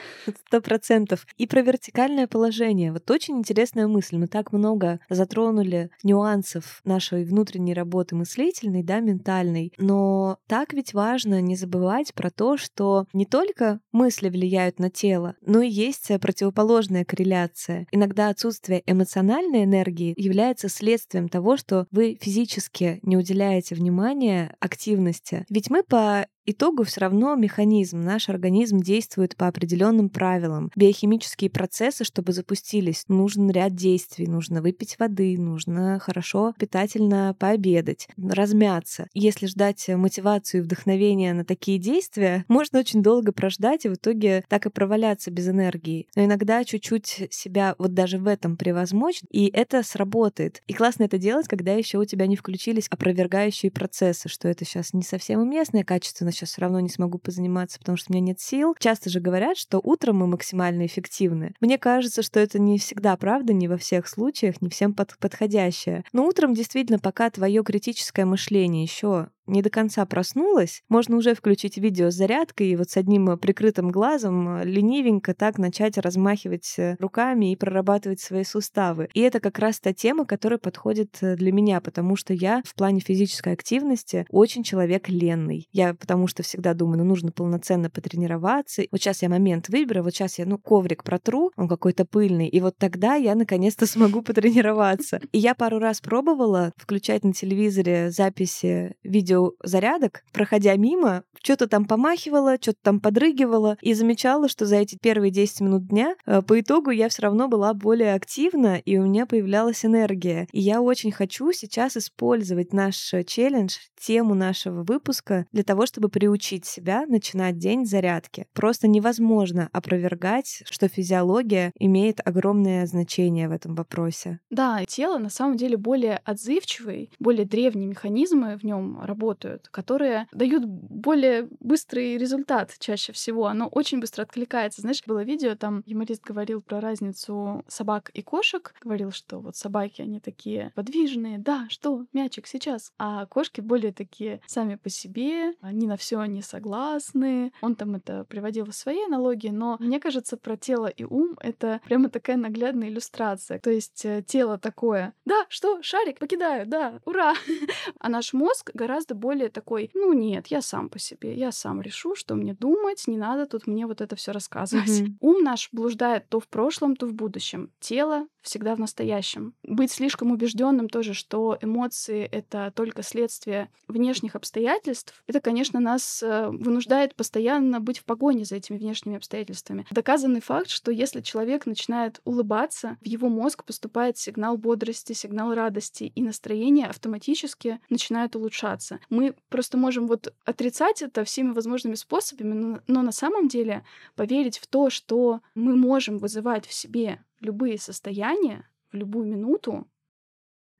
Сто процентов. И про вертикальное положение. Вот очень интересная мысль. Мы так много затронули нюансов нашей внутренней работы мыслительной, да, ментальной. Но так ведь важно не забывать про то, что не только мысли влияют на тело, но и есть противоположная корреляция. Иногда отсутствие эмоциональной энергии является следствием того, что вы физически не уделяете внимания активности. Ведь мы по итогу все равно механизм, наш организм действует по определенным правилам. Биохимические процессы, чтобы запустились, нужен ряд действий. Нужно выпить воды, нужно хорошо питательно пообедать, размяться. Если ждать мотивацию и вдохновения на такие действия, можно очень долго прождать и в итоге так и проваляться без энергии. Но иногда чуть-чуть себя вот даже в этом превозмочь, и это сработает. И классно это делать, когда еще у тебя не включились опровергающие процессы, что это сейчас не совсем уместное качество, сейчас все равно не смогу позаниматься, потому что у меня нет сил. Часто же говорят, что утром мы максимально эффективны. Мне кажется, что это не всегда правда, не во всех случаях, не всем под подходящее. Но утром действительно, пока твое критическое мышление еще не до конца проснулась, можно уже включить видео с зарядкой и вот с одним э, прикрытым глазом э, ленивенько так начать размахивать э, руками и прорабатывать свои суставы. И это как раз та тема, которая подходит для меня, потому что я в плане физической активности очень человек ленный. Я потому что всегда думаю, ну нужно полноценно потренироваться. Вот сейчас я момент выберу, вот сейчас я, ну, коврик протру, он какой-то пыльный, и вот тогда я наконец-то смогу потренироваться. И я пару раз пробовала включать на телевизоре записи видео видеозарядок, проходя мимо, что-то там помахивала, что-то там подрыгивала, и замечала, что за эти первые 10 минут дня э, по итогу я все равно была более активна, и у меня появлялась энергия. И я очень хочу сейчас использовать наш челлендж, тему нашего выпуска для того, чтобы приучить себя начинать день зарядки. Просто невозможно опровергать, что физиология имеет огромное значение в этом вопросе. Да, тело на самом деле более отзывчивый, более древние механизмы в нем работают работают, которые дают более быстрый результат чаще всего. Оно очень быстро откликается. Знаешь, было видео, там юморист говорил про разницу собак и кошек. Говорил, что вот собаки, они такие подвижные. Да, что, мячик сейчас. А кошки более такие сами по себе. Они на все не согласны. Он там это приводил в своей аналогии, но мне кажется, про тело и ум это прямо такая наглядная иллюстрация. То есть э, тело такое, да, что, шарик покидаю, да, ура. А наш мозг гораздо более такой, ну нет, я сам по себе, я сам решу, что мне думать, не надо тут мне вот это все рассказывать. Mm-hmm. Ум наш блуждает то в прошлом, то в будущем. Тело всегда в настоящем. Быть слишком убежденным тоже, что эмоции — это только следствие внешних обстоятельств, это, конечно, нас э, вынуждает постоянно быть в погоне за этими внешними обстоятельствами. Доказанный факт, что если человек начинает улыбаться, в его мозг поступает сигнал бодрости, сигнал радости, и настроение автоматически начинает улучшаться. Мы просто можем вот отрицать это всеми возможными способами, но, но на самом деле поверить в то, что мы можем вызывать в себе любые состояния в любую минуту,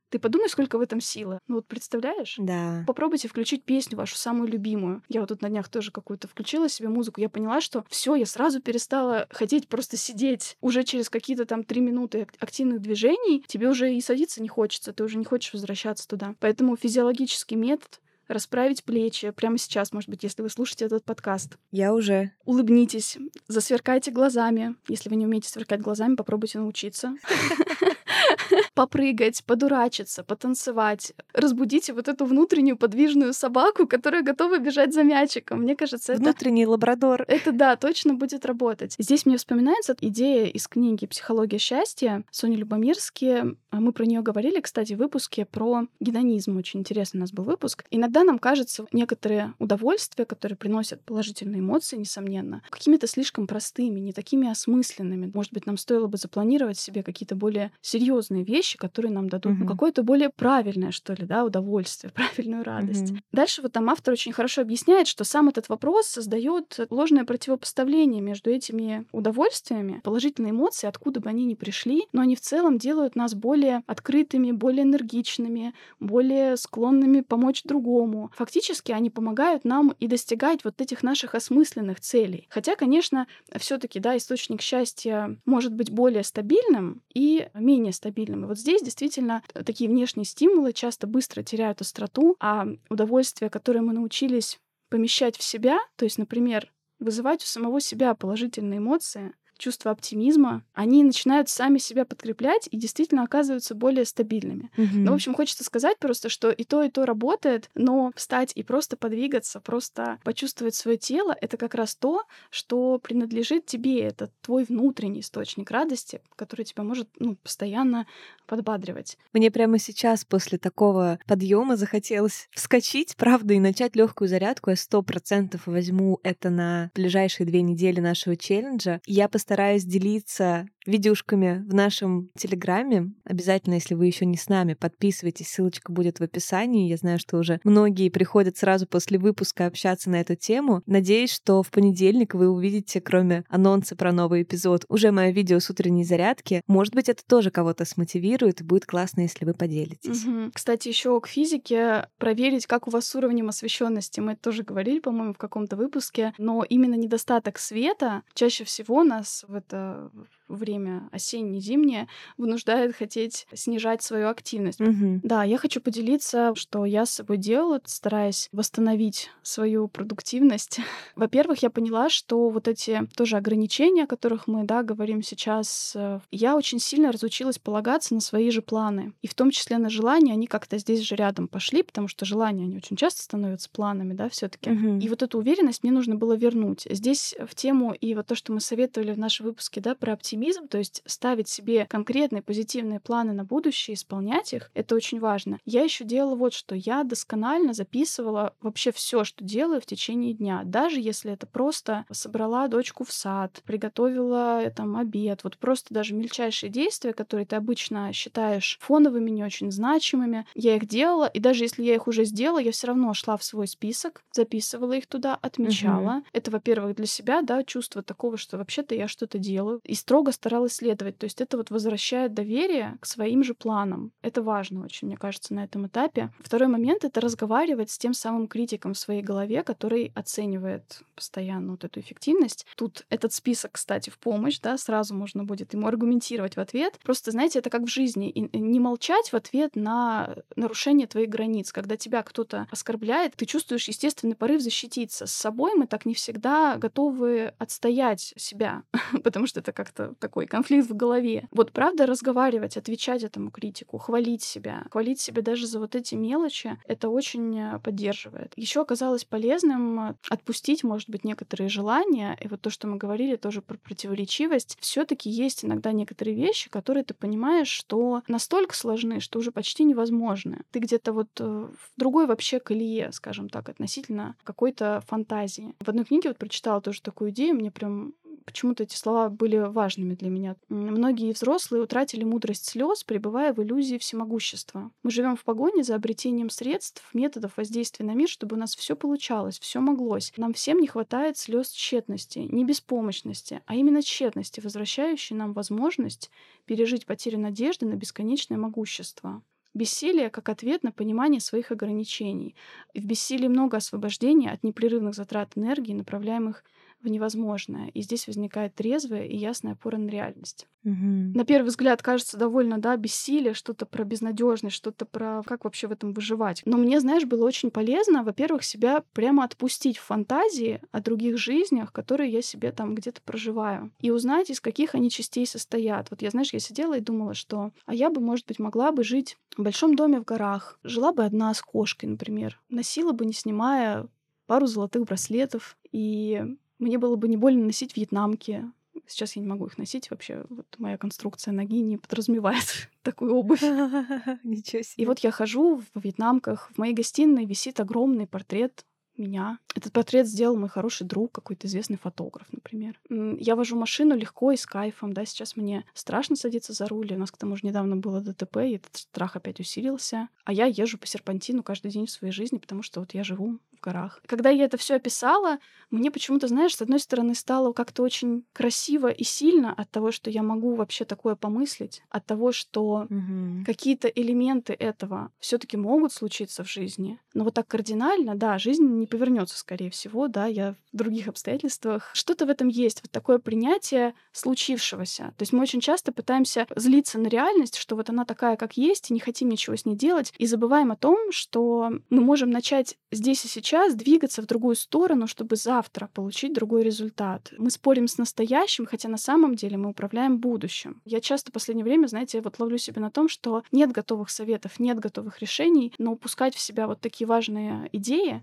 ты подумай, сколько в этом силы. Ну вот представляешь? Да. Попробуйте включить песню вашу самую любимую. Я вот тут на днях тоже какую-то включила себе музыку. Я поняла, что все, я сразу перестала хотеть просто сидеть. Уже через какие-то там три минуты активных движений тебе уже и садиться не хочется, ты уже не хочешь возвращаться туда. Поэтому физиологический метод расправить плечи прямо сейчас, может быть, если вы слушаете этот подкаст. Я уже. Улыбнитесь, засверкайте глазами. Если вы не умеете сверкать глазами, попробуйте научиться. попрыгать, подурачиться, потанцевать. Разбудите вот эту внутреннюю подвижную собаку, которая готова бежать за мячиком. Мне кажется, это... Внутренний лабрадор. Это, да, точно будет работать. Здесь мне вспоминается идея из книги «Психология счастья» Сони Любомирски. Мы про нее говорили, кстати, в выпуске про гедонизм. Очень интересный у нас был выпуск. Иногда нам кажется некоторые удовольствия, которые приносят положительные эмоции, несомненно, какими-то слишком простыми, не такими осмысленными. Может быть, нам стоило бы запланировать себе какие-то более серьезные вещи, вещи, которые нам дадут угу. ну, какое-то более правильное, что ли, да, удовольствие, правильную радость. Угу. Дальше вот там автор очень хорошо объясняет, что сам этот вопрос создает ложное противопоставление между этими удовольствиями, положительные эмоции, откуда бы они ни пришли, но они в целом делают нас более открытыми, более энергичными, более склонными помочь другому. Фактически они помогают нам и достигать вот этих наших осмысленных целей. Хотя, конечно, все-таки, да, источник счастья может быть более стабильным и менее стабильным. И вот здесь действительно такие внешние стимулы часто быстро теряют остроту, а удовольствие, которое мы научились помещать в себя, то есть, например, вызывать у самого себя положительные эмоции, чувство оптимизма, они начинают сами себя подкреплять и действительно оказываются более стабильными. Mm-hmm. Ну, в общем, хочется сказать просто, что и то, и то работает, но встать и просто подвигаться, просто почувствовать свое тело, это как раз то, что принадлежит тебе. Это твой внутренний источник радости, который тебя может ну, постоянно подбадривать. Мне прямо сейчас после такого подъема захотелось вскочить, правда, и начать легкую зарядку. Я сто процентов возьму это на ближайшие две недели нашего челленджа. Я постараюсь делиться видюшками в нашем Телеграме. Обязательно, если вы еще не с нами, подписывайтесь, ссылочка будет в описании. Я знаю, что уже многие приходят сразу после выпуска общаться на эту тему. Надеюсь, что в понедельник вы увидите, кроме анонса про новый эпизод, уже мое видео с утренней зарядки. Может быть, это тоже кого-то смотивирует, и будет классно, если вы поделитесь. Угу. Кстати, еще к физике проверить, как у вас с уровнем освещенности. Мы это тоже говорили, по-моему, в каком-то выпуске. Но именно недостаток света чаще всего нас в это время осенне-зимнее вынуждает хотеть снижать свою активность. Угу. Да, я хочу поделиться, что я с собой делала, стараясь восстановить свою продуктивность. Во-первых, я поняла, что вот эти тоже ограничения, о которых мы, да, говорим сейчас, э, я очень сильно разучилась полагаться на свои же планы. И в том числе на желания, они как-то здесь же рядом пошли, потому что желания, они очень часто становятся планами, да, все таки Угу. И вот эту уверенность мне нужно было вернуть. Здесь в тему и вот то, что мы советовали в нашем выпуске, да, про оптимизм, оптимизм, то есть ставить себе конкретные позитивные планы на будущее, исполнять их, это очень важно. Я еще делала вот что. Я досконально записывала вообще все, что делаю в течение дня. Даже если это просто собрала дочку в сад, приготовила э, там обед, вот просто даже мельчайшие действия, которые ты обычно считаешь фоновыми, не очень значимыми, я их делала, и даже если я их уже сделала, я все равно шла в свой список, записывала их туда, отмечала. Угу. Это, во-первых, для себя, да, чувство такого, что вообще-то я что-то делаю, и строго строго старалась следовать. То есть это вот возвращает доверие к своим же планам. Это важно очень, мне кажется, на этом этапе. Второй момент — это разговаривать с тем самым критиком в своей голове, который оценивает постоянно вот эту эффективность. Тут этот список, кстати, в помощь, да, сразу можно будет ему аргументировать в ответ. Просто, знаете, это как в жизни. И не молчать в ответ на нарушение твоих границ. Когда тебя кто-то оскорбляет, ты чувствуешь естественный порыв защититься. С собой мы так не всегда готовы отстоять себя, потому что это как-то такой конфликт в голове. Вот правда разговаривать, отвечать этому критику, хвалить себя, хвалить себя даже за вот эти мелочи, это очень э, поддерживает. Еще оказалось полезным отпустить, может быть, некоторые желания, и вот то, что мы говорили тоже про противоречивость, все-таки есть иногда некоторые вещи, которые ты понимаешь, что настолько сложны, что уже почти невозможны. Ты где-то вот э, в другой вообще колее, скажем так, относительно какой-то фантазии. В одной книге вот прочитала тоже такую идею, мне прям почему-то эти слова были важными для меня. Многие взрослые утратили мудрость слез, пребывая в иллюзии всемогущества. Мы живем в погоне за обретением средств, методов воздействия на мир, чтобы у нас все получалось, все моглось. Нам всем не хватает слез тщетности, не беспомощности, а именно тщетности, возвращающей нам возможность пережить потерю надежды на бесконечное могущество. Бессилие как ответ на понимание своих ограничений. В бессилии много освобождения от непрерывных затрат энергии, направляемых в невозможное. И здесь возникает трезвая и ясная опора на реальность. Угу. На первый взгляд кажется довольно, да, бессилие, что-то про безнадежность, что-то про как вообще в этом выживать. Но мне, знаешь, было очень полезно, во-первых, себя прямо отпустить в фантазии о других жизнях, которые я себе там где-то проживаю, и узнать, из каких они частей состоят. Вот я, знаешь, я сидела и думала, что а я бы, может быть, могла бы жить в большом доме в горах, жила бы одна с кошкой, например, носила бы, не снимая пару золотых браслетов и мне было бы не больно носить вьетнамки. Сейчас я не могу их носить вообще. Вот моя конструкция ноги не подразумевает такую обувь. Ничего себе. И вот я хожу в вьетнамках. В моей гостиной висит огромный портрет меня. Этот портрет сделал мой хороший друг, какой-то известный фотограф, например. Я вожу машину легко и с кайфом, да, сейчас мне страшно садиться за руль, у нас к тому же недавно было ДТП, и этот страх опять усилился. А я езжу по серпантину каждый день в своей жизни, потому что вот я живу в горах. Когда я это все описала, мне почему-то, знаешь, с одной стороны стало как-то очень красиво и сильно от того, что я могу вообще такое помыслить, от того, что угу. какие-то элементы этого все-таки могут случиться в жизни. Но вот так кардинально, да, жизнь не не повернется, скорее всего, да, я в других обстоятельствах. Что-то в этом есть, вот такое принятие случившегося. То есть мы очень часто пытаемся злиться на реальность, что вот она такая, как есть, и не хотим ничего с ней делать, и забываем о том, что мы можем начать здесь и сейчас двигаться в другую сторону, чтобы завтра получить другой результат. Мы спорим с настоящим, хотя на самом деле мы управляем будущим. Я часто в последнее время, знаете, вот ловлю себя на том, что нет готовых советов, нет готовых решений, но упускать в себя вот такие важные идеи,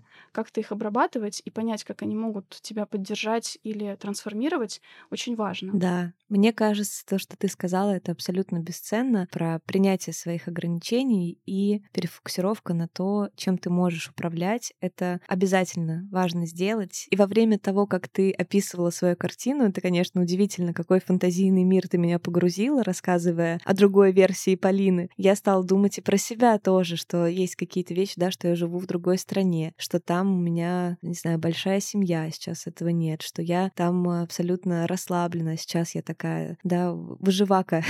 как-то их обрабатывать и понять, как они могут тебя поддержать или трансформировать, очень важно. Да, мне кажется, то, что ты сказала, это абсолютно бесценно про принятие своих ограничений и перефокусировка на то, чем ты можешь управлять. Это обязательно важно сделать. И во время того, как ты описывала свою картину, это, конечно, удивительно, какой фантазийный мир ты меня погрузила, рассказывая о другой версии Полины. Я стала думать и про себя тоже, что есть какие-то вещи, да, что я живу в другой стране, что там меня, не знаю, большая семья, сейчас этого нет, что я там абсолютно расслаблена, сейчас я такая, да, выживака,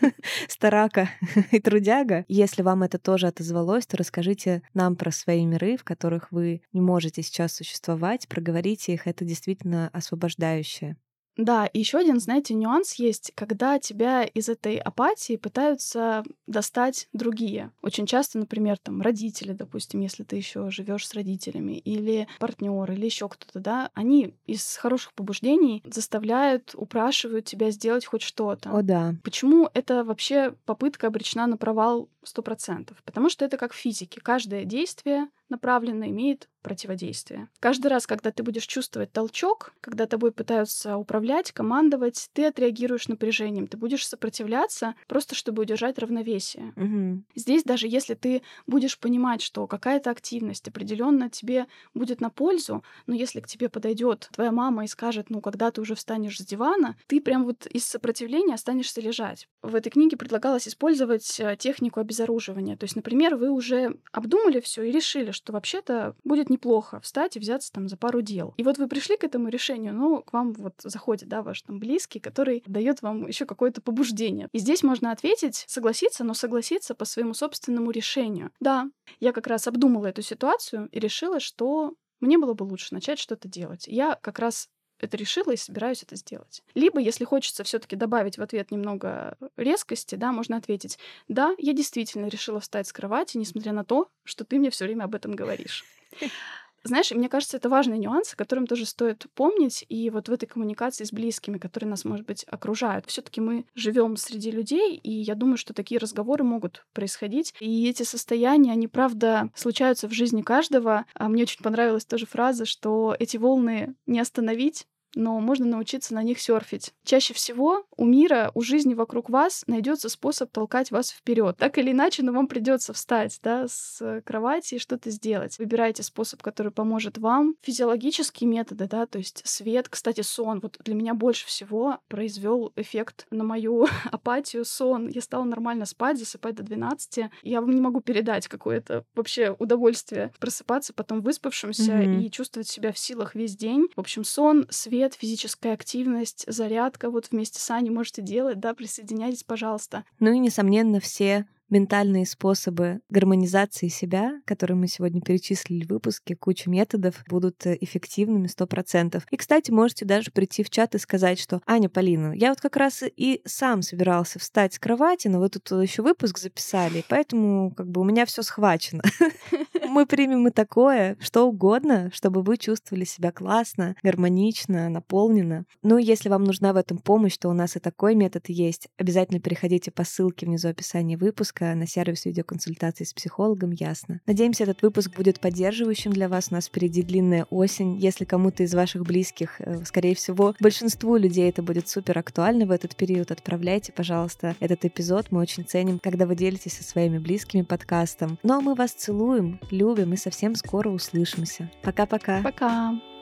старака и трудяга. Если вам это тоже отозвалось, то расскажите нам про свои миры, в которых вы не можете сейчас существовать, проговорите их, это действительно освобождающее. Да, и еще один, знаете, нюанс есть, когда тебя из этой апатии пытаются достать другие. Очень часто, например, там родители, допустим, если ты еще живешь с родителями, или партнер, или еще кто-то, да, они из хороших побуждений заставляют, упрашивают тебя сделать хоть что-то. О, да. Почему это вообще попытка обречена на провал сто процентов? Потому что это как в физике. Каждое действие направленно имеет противодействие. Каждый раз, когда ты будешь чувствовать толчок, когда тобой пытаются управлять, командовать, ты отреагируешь напряжением, ты будешь сопротивляться просто, чтобы удержать равновесие. Угу. Здесь даже если ты будешь понимать, что какая-то активность определенно тебе будет на пользу, но если к тебе подойдет твоя мама и скажет, ну, когда ты уже встанешь с дивана, ты прям вот из сопротивления останешься лежать. В этой книге предлагалось использовать э, технику обезоруживания. То есть, например, вы уже обдумали все и решили, что вообще-то будет неплохо встать и взяться там за пару дел. И вот вы пришли к этому решению, но к вам вот заходит, да, ваш там близкий, который дает вам еще какое-то побуждение. И здесь можно ответить, согласиться, но согласиться по своему собственному решению. Да, я как раз обдумала эту ситуацию и решила, что мне было бы лучше начать что-то делать. Я как раз это решила и собираюсь это сделать. Либо, если хочется все-таки добавить в ответ немного резкости, да, можно ответить: да, я действительно решила встать с кровати, несмотря на то, что ты мне все время об этом говоришь. Знаешь, мне кажется, это важный нюанс, о котором тоже стоит помнить. И вот в этой коммуникации с близкими, которые нас, может быть, окружают. Все-таки мы живем среди людей, и я думаю, что такие разговоры могут происходить. И эти состояния, они, правда, случаются в жизни каждого. А мне очень понравилась тоже фраза, что эти волны не остановить, но можно научиться на них серфить. Чаще всего у мира, у жизни вокруг вас найдется способ толкать вас вперед. Так или иначе, но вам придется встать да, с кровати и что-то сделать. Выбирайте способ, который поможет вам. Физиологические методы, да, то есть свет, кстати, сон. Вот для меня больше всего произвел эффект на мою апатию сон. Я стала нормально спать, засыпать до 12. Я вам не могу передать какое-то вообще удовольствие просыпаться потом выспавшимся mm-hmm. и чувствовать себя в силах весь день. В общем, сон, свет, свет, физическая активность, зарядка вот вместе с Аней можете делать, да, присоединяйтесь, пожалуйста. Ну и, несомненно, все ментальные способы гармонизации себя, которые мы сегодня перечислили в выпуске, куча методов, будут э, эффективными 100%. И, кстати, можете даже прийти в чат и сказать, что «Аня, Полина, я вот как раз и сам собирался встать с кровати, но вы тут еще выпуск записали, поэтому как бы у меня все схвачено. Мы примем и такое, что угодно, чтобы вы чувствовали себя классно, гармонично, наполненно. Ну, если вам нужна в этом помощь, то у нас и такой метод есть. Обязательно переходите по ссылке внизу описания выпуска на сервис видеоконсультации с психологом «Ясно». Надеемся, этот выпуск будет поддерживающим для вас. У нас впереди длинная осень. Если кому-то из ваших близких, э, скорее всего, большинству людей это будет супер актуально в этот период, отправляйте, пожалуйста, этот эпизод. Мы очень ценим, когда вы делитесь со своими близкими подкастом. Ну а мы вас целуем, любим и совсем скоро услышимся. Пока-пока. Пока. -пока. Пока.